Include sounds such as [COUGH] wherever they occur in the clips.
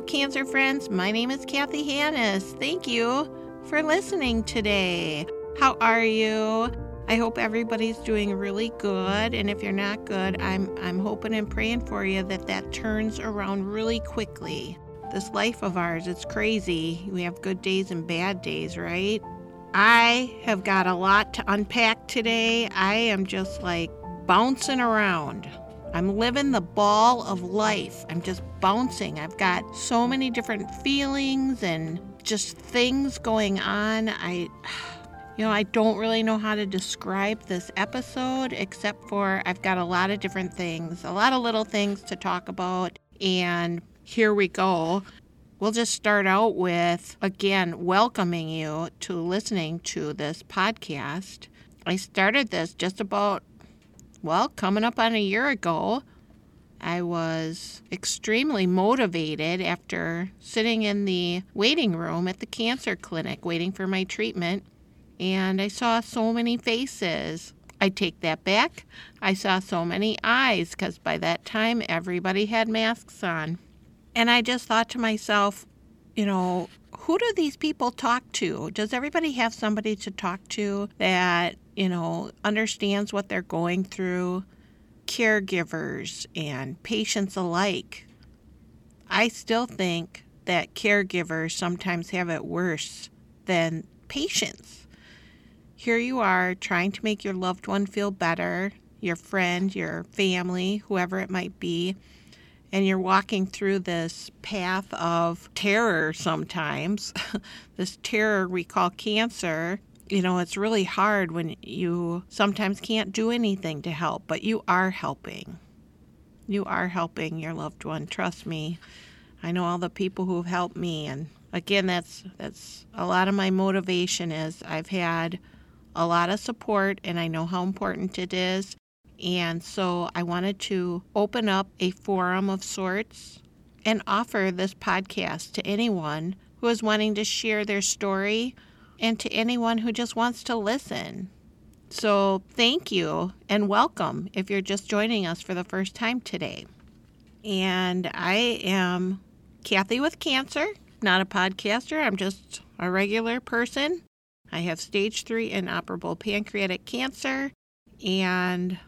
Cancer friends. My name is Cathy Hannis. Thank you for listening today. How are you? I hope everybody's doing really good, and if you're not good, I'm I'm hoping and praying for you that that turns around really quickly. This life of ours, it's crazy. We have good days and bad days, right? I have got a lot to unpack today. I am just like bouncing around. I'm living the ball of life. I'm just bouncing. I've got so many different feelings and just things going on. I [SIGHS] you know, I don't really know how to describe this episode except for I've got a lot of different things, a lot of little things to talk about. And here we go. We'll just start out with, again, welcoming you to listening to this podcast. I started this just about, well, coming up on a year ago. I was extremely motivated after sitting in the waiting room at the cancer clinic waiting for my treatment and I saw so many faces. I take that back. I saw so many eyes because by that time everybody had masks on. And I just thought to myself, you know, who do these people talk to? Does everybody have somebody to talk to that, you know, understands what they're going through? Caregivers and patients alike. I still think that caregivers sometimes have it worse than patients here you are trying to make your loved one feel better, your friend, your family, whoever it might be, and you're walking through this path of terror sometimes, [LAUGHS] this terror we call cancer. You know, it's really hard when you sometimes can't do anything to help, but you are helping. You are helping your loved one, trust me. I know all the people who've helped me and again that's that's a lot of my motivation is I've had a lot of support, and I know how important it is. And so I wanted to open up a forum of sorts and offer this podcast to anyone who is wanting to share their story and to anyone who just wants to listen. So, thank you and welcome if you're just joining us for the first time today. And I am Cathy with Cancer, not a podcaster, I'm just a regular person I have stage three inoperable pancreatic cancer. And,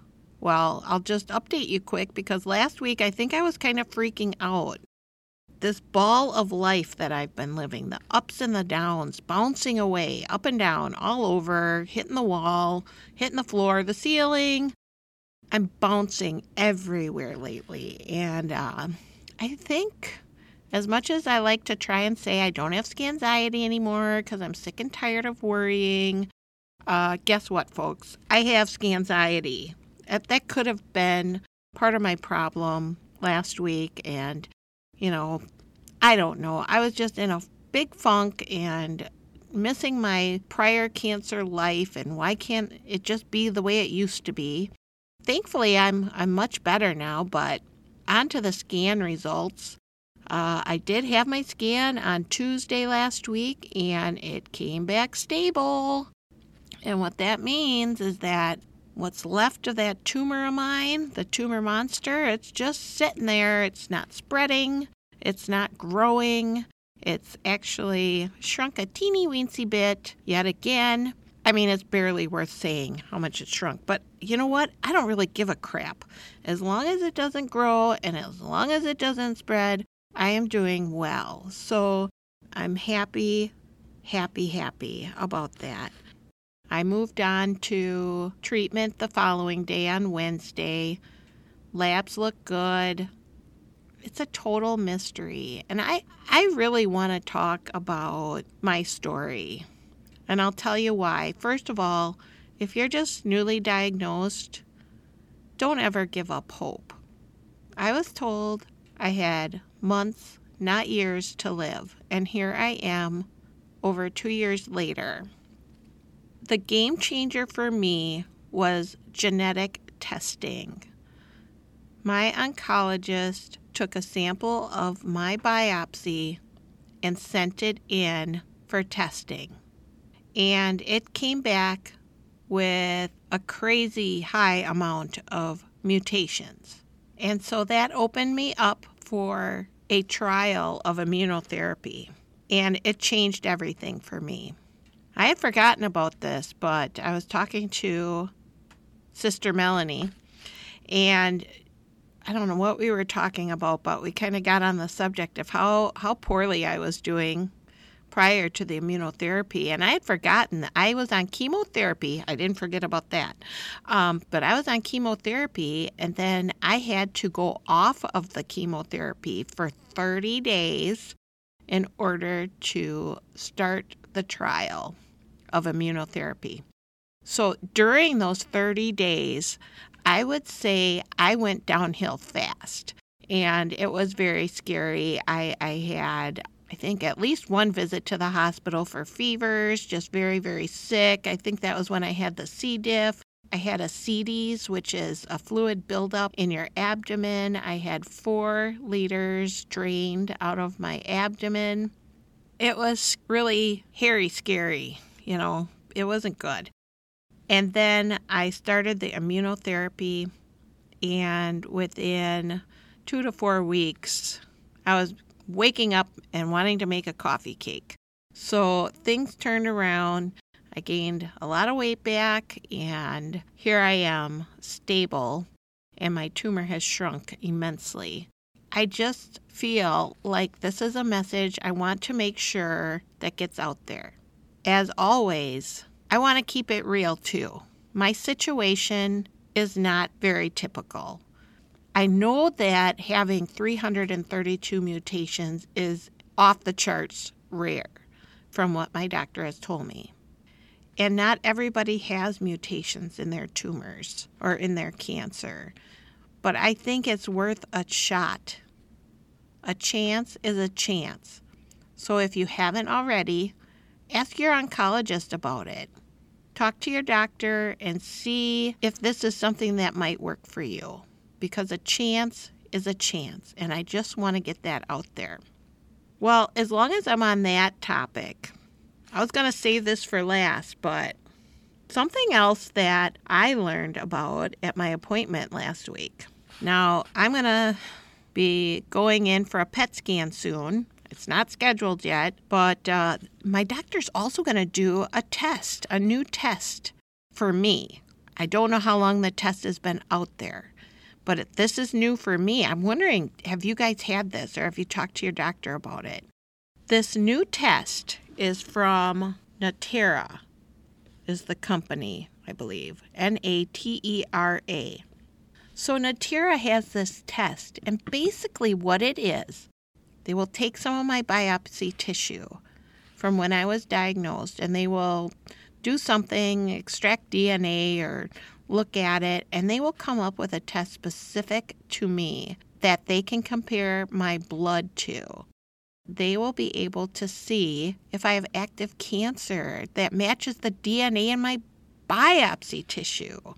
well, I'll just update you quick because last week I think I was kind of freaking out. This ball of life that I've been living, the ups and the downs, bouncing away, up and down, all over, hitting the wall, hitting the floor, the ceiling. I'm bouncing everywhere lately. And uh, I think as much as I like to try and say I don't have scanxiety anymore because I'm sick and tired of worrying, uh, guess what, folks? I have scanxiety. That could have been part of my problem last week. And, you know, I don't know. I was just in a big funk and missing my prior cancer life. And why can't it just be the way it used to be? Thankfully, I'm, I'm much better now, but on to the scan results. Uh, I did have my scan on Tuesday last week and it came back stable. And what that means is that what's left of that tumor of mine, the tumor monster, it's just sitting there. It's not spreading, it's not growing. It's actually shrunk a teeny weensy bit yet again. I mean, it's barely worth saying how much it shrunk, but you know what? I don't really give a crap. As long as it doesn't grow and as long as it doesn't spread, I am doing well. So I'm happy, happy, happy about that. I moved on to treatment the following day on Wednesday. Labs look good. It's a total mystery. And I, I really want to talk about my story. And I'll tell you why. First of all, if you're just newly diagnosed, don't ever give up hope. I was told I had months, not years, to live. And here I am, over two years later. The game changer for me was genetic testing. My oncologist took a sample of my biopsy and sent it in for testing. And it came back with a crazy high amount of mutations. And so that opened me up for a trial of immunotherapy, and it changed everything for me. I had forgotten about this, but I was talking to Sister Melanie, and I don't know what we were talking about, but we kind of got on the subject of how, how poorly I was doing prior to the immunotherapy. And I had forgotten I was on chemotherapy. I didn't forget about that. Um, but I was on chemotherapy, and then I had to go off of the chemotherapy for 30 days in order to start the trial of immunotherapy. So during those 30 days, I would say I went downhill fast and it was very scary. I, I had, I think, at least one visit to the hospital for fevers, just very, very sick. I think that was when I had the C. diff. I had ascites, which is a fluid buildup in your abdomen. I had four liters drained out of my abdomen. It was really hairy, scary. You know, it wasn't good. And then I started the immunotherapy, and within two to four weeks, I was waking up and wanting to make a coffee cake. So things turned around. I gained a lot of weight back, and here I am, stable, and my tumor has shrunk immensely. I just feel like this is a message I want to make sure that gets out there. As always, I want to keep it real too. My situation is not very typical. I know that having 332 mutations is off the charts rare, from what my doctor has told me. And not everybody has mutations in their tumors or in their cancer. But I think it's worth a shot. A chance is a chance. So if you haven't already, ask your oncologist about it. Talk to your doctor and see if this is something that might work for you because a chance is a chance, and I just want to get that out there. Well, as long as I'm on that topic, I was going to save this for last, but something else that I learned about at my appointment last week. Now, I'm going to be going in for a PET scan soon, it's not scheduled yet, but uh, my doctor's also going to do a test, a new test for me. I don't know how long the test has been out there, but this is new for me. I'm wondering have you guys had this or have you talked to your doctor about it? This new test is from Natera, is the company, I believe. N A T E R A. So Natera has this test, and basically what it is they will take some of my biopsy tissue from when I was diagnosed and they will do something, extract DNA or look at it, and they will come up with a test specific to me that they can compare my blood to. They will be able to see if I have active cancer that matches the DNA in my biopsy tissue.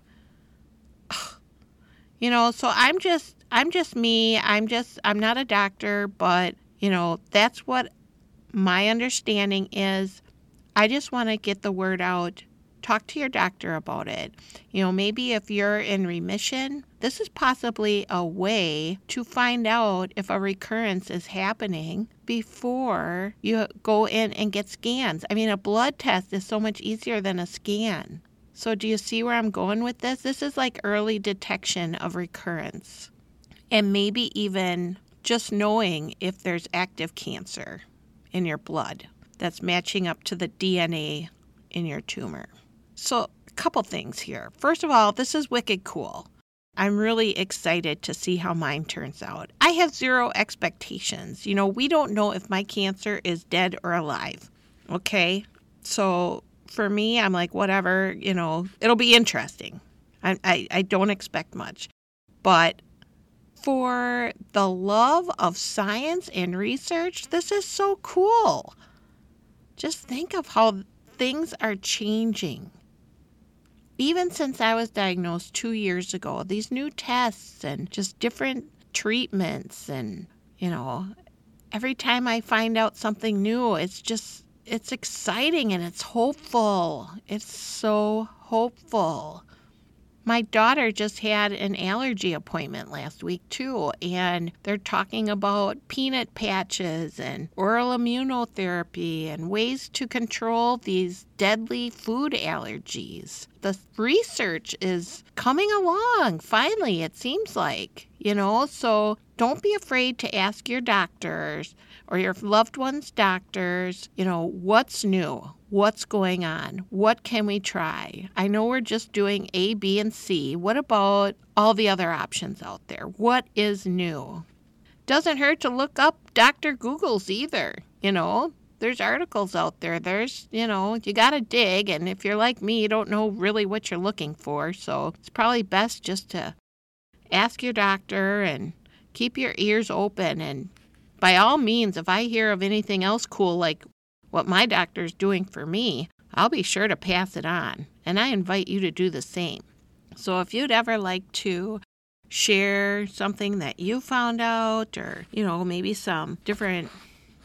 You know, so I'm just I'm just me. I'm just I'm not a doctor, but you know, that's what my understanding is. I just want to get the word out. Talk to your doctor about it. You know, maybe if you're in remission, this is possibly a way to find out if a recurrence is happening before you go in and get scans. I mean, a blood test is so much easier than a scan. So, do you see where I'm going with this? This is like early detection of recurrence and maybe even just knowing if there's active cancer in your blood that's matching up to the DNA in your tumor. So, a couple things here. First of all, this is wicked cool. I'm really excited to see how mine turns out. I have zero expectations. You know, we don't know if my cancer is dead or alive. Okay? So, for me, I'm like, whatever, you know, it'll be interesting. I, I, I don't expect much. But for the love of science and research, this is so cool. Just think of how things are changing. Even since I was diagnosed two years ago, these new tests and just different treatments, and you know, every time I find out something new, it's just it's exciting and it's hopeful. It's so hopeful. My daughter just had an allergy appointment last week, too, and they're talking about peanut patches and oral immunotherapy and ways to control these deadly food allergies. The research is coming along, finally, it seems like, you know, so don't be afraid to ask your doctors or your loved one's doctors, you know, what's new? What's going on? What can we try? I know we're just doing A, B, and C. What about all the other options out there? What is new? Doesn't hurt to look up Dr. Google's either. You know, there's articles out there. There's, you know, you got to dig. And if you're like me, you don't know really what you're looking for. So it's probably best just to ask your doctor and keep your ears open. And by all means, if I hear of anything else cool like what my doctor's doing for me, I'll be sure to pass it on, and I invite you to do the same. So if you'd ever like to share something that you found out or, you know, maybe some different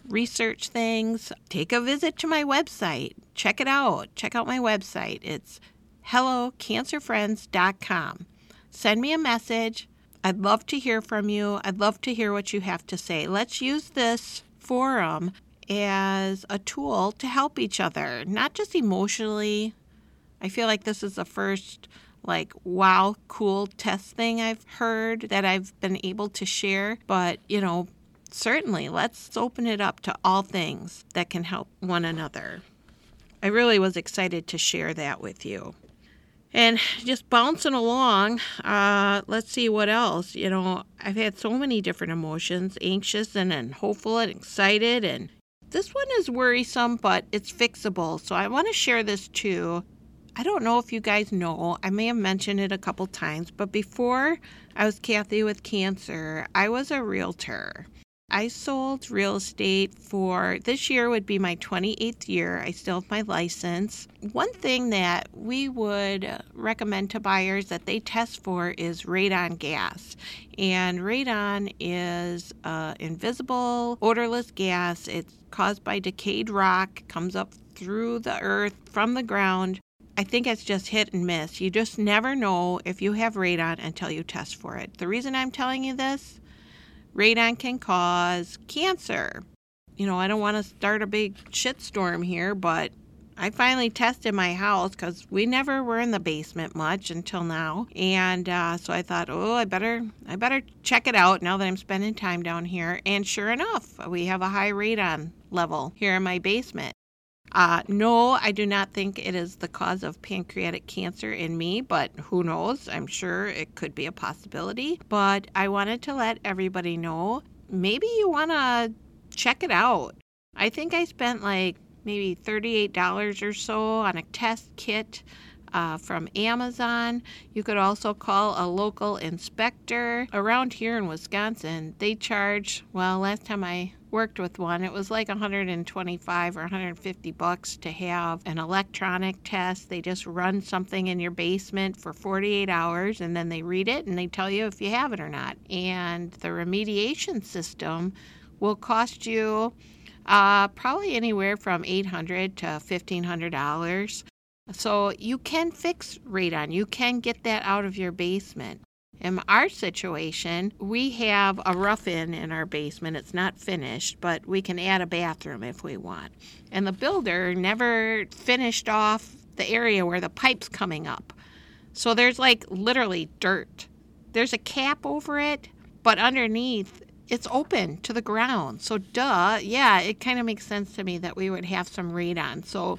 research things, take a visit to my website. Check it out. Check out my website. It's hellocancerfriends.com. Send me a message. I'd love to hear from you. I'd love to hear what you have to say. Let's use this forum as a tool to help each other, not just emotionally. I feel like this is the first like wow cool test thing I've heard that I've been able to share, but you know, certainly let's open it up to all things that can help one another. I really was excited to share that with you. And just bouncing along, uh, let's see what else. You know, I've had so many different emotions anxious and, and hopeful and excited and this one is worrisome, but it's fixable. So I want to share this too. I don't know if you guys know, I may have mentioned it a couple times, but before I was Cathy with cancer, I was a realtor. I sold real estate for this year would be my 28th year. I still have my license. One thing that we would recommend to buyers that they test for is radon gas. And radon is uh, invisible, odorless gas. It's caused by decayed rock, comes up through the earth from the ground. I think it's just hit and miss. You just never know if you have radon until you test for it. The reason I'm telling you this radon can cause cancer. You know, I don't want to start a big shitstorm here, but I finally tested my house because we never were in the basement much until now, and uh, so I thought, oh, I better, I better check it out now that I'm spending time down here. And sure enough, we have a high radon level here in my basement. Uh, no, I do not think it is the cause of pancreatic cancer in me, but who knows? I'm sure it could be a possibility. But I wanted to let everybody know maybe you want to check it out. I think I spent like maybe $38 or so on a test kit uh, from Amazon. You could also call a local inspector. Around here in Wisconsin, they charge, well, last time I worked with one, it was like 125 or 150 bucks to have an electronic test. They just run something in your basement for 48 hours and then they read it and they tell you if you have it or not. And the remediation system will cost you uh, probably anywhere from 800 to 1500 dollars so you can fix radon. You can get that out of your basement. In our situation, we have a rough in in our basement. It's not finished, but we can add a bathroom if we want. And the builder never finished off the area where the pipe's coming up. So there's like literally dirt. There's a cap over it, but underneath it's open to the ground. So duh, yeah, it kind of makes sense to me that we would have some radon. So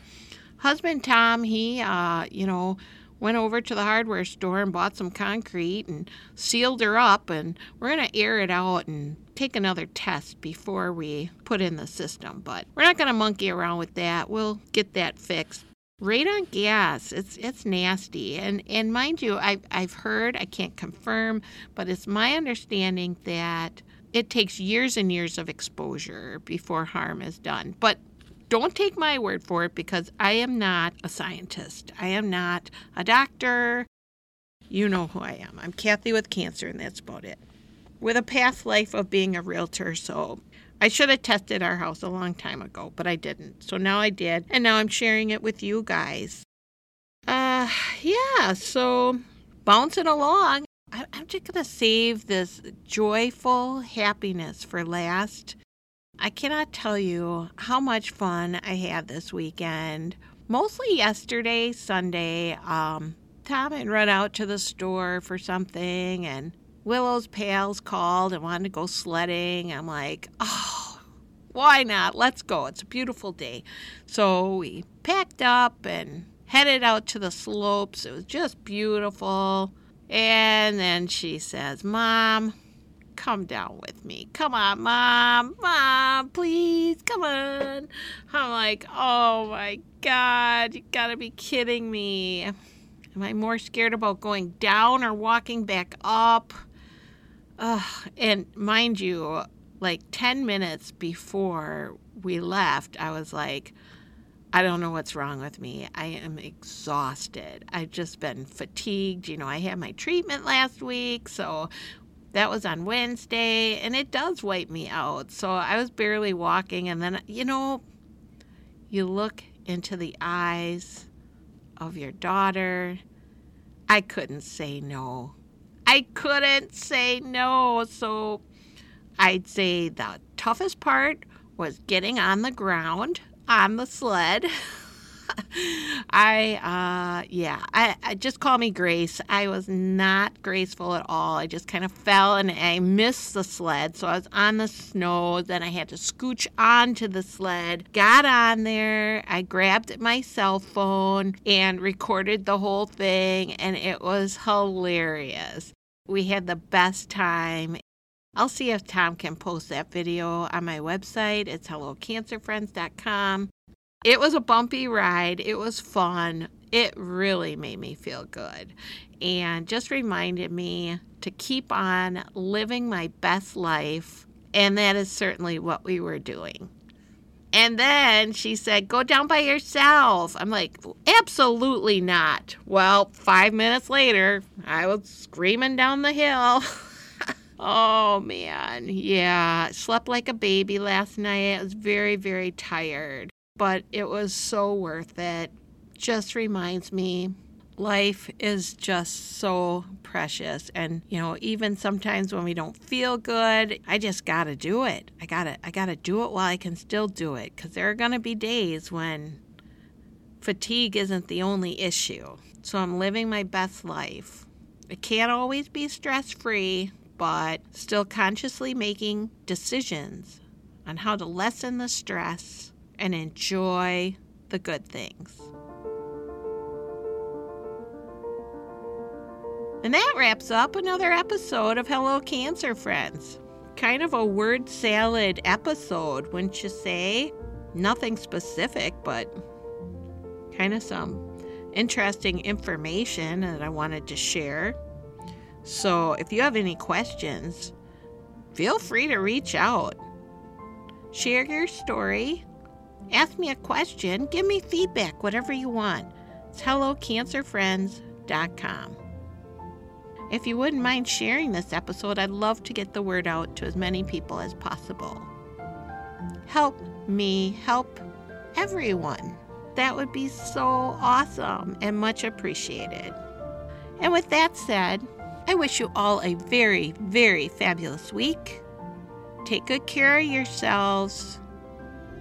husband Tom, he, uh, you know, went over to the hardware store and bought some concrete and sealed her up. And we're going to air it out and take another test before we put in the system. But we're not going to monkey around with that. We'll get that fixed. Radon gas, it's it's nasty, and and mind you, I've I've heard, I can't confirm, but it's my understanding that it takes years and years of exposure before harm is done. But don't take my word for it because I am not a scientist. I am not a doctor. You know who I am. I'm Cathy with cancer, and that's about it. With a past life of being a realtor, so I should have tested our house a long time ago, but I didn't. So now I did, and now I'm sharing it with you guys. Uh, yeah, so bouncing along. I'm just going to save this joyful happiness for last. I cannot tell you how much fun I had this weekend. Mostly yesterday, Sunday. Um, Tom had run out to the store for something, and Willow's pals called and wanted to go sledding. I'm like, oh, why not? Let's go. It's a beautiful day. So we packed up and headed out to the slopes. It was just beautiful. And then she says, Mom, come down with me. Come on, Mom. Mom, please, come on. I'm like, oh my God, you gotta be kidding me. Am I more scared about going down or walking back up? Uh, and mind you, like 10 minutes before we left, I was like, I don't know what's wrong with me. I am exhausted. I've just been fatigued. You know, I had my treatment last week, so that was on Wednesday, and it does wipe me out. So I was barely walking, and then, you know, you look into the eyes of your daughter. I couldn't say no. I couldn't say no. So I'd say the toughest part was getting on the ground on the sled. [LAUGHS] I, uh, yeah, I, I just call me Grace. I was not graceful at all. I just kind of fell and I missed the sled. So I was on the snow. Then I had to scooch onto the sled, got on there. I grabbed my cell phone and recorded the whole thing, and it was hilarious. We had the best time. I'll see if Tom can post that video on my website. It's hellocancerfriends.com. It was a bumpy ride. It was fun. It really made me feel good and just reminded me to keep on living my best life. And that is certainly what we were doing. And then she said, Go down by yourself. I'm like, Absolutely not. Well, five minutes later, I was screaming down the hill. [LAUGHS] oh, man. Yeah. Slept like a baby last night. I was very, very tired but it was so worth it. Just reminds me life is just so precious. And you know even sometimes when we don't feel good i just got to do it. I got to i got to do it while i can still do it cuz there are to be days when fatigue isn't the only issue. So i'm living my best life. It can't always be stress free but still consciously making decisions on how to lessen the stress and enjoy the good things. And that wraps up another episode of Hello Cancer Friends. Kind of a word salad episode, wouldn't you say? Nothing specific, but kind of some interesting information that I wanted to share. So if you have any questions, feel free to reach out. Share your story Ask me a question, give me feedback, whatever you want. It's hellocancerfriends.com. If you wouldn't mind sharing this episode, I'd love to get the word out to as many people as possible. Help me help everyone. That would be so awesome and much appreciated. And with that said, I wish you all a very, very fabulous week. Take good care of yourselves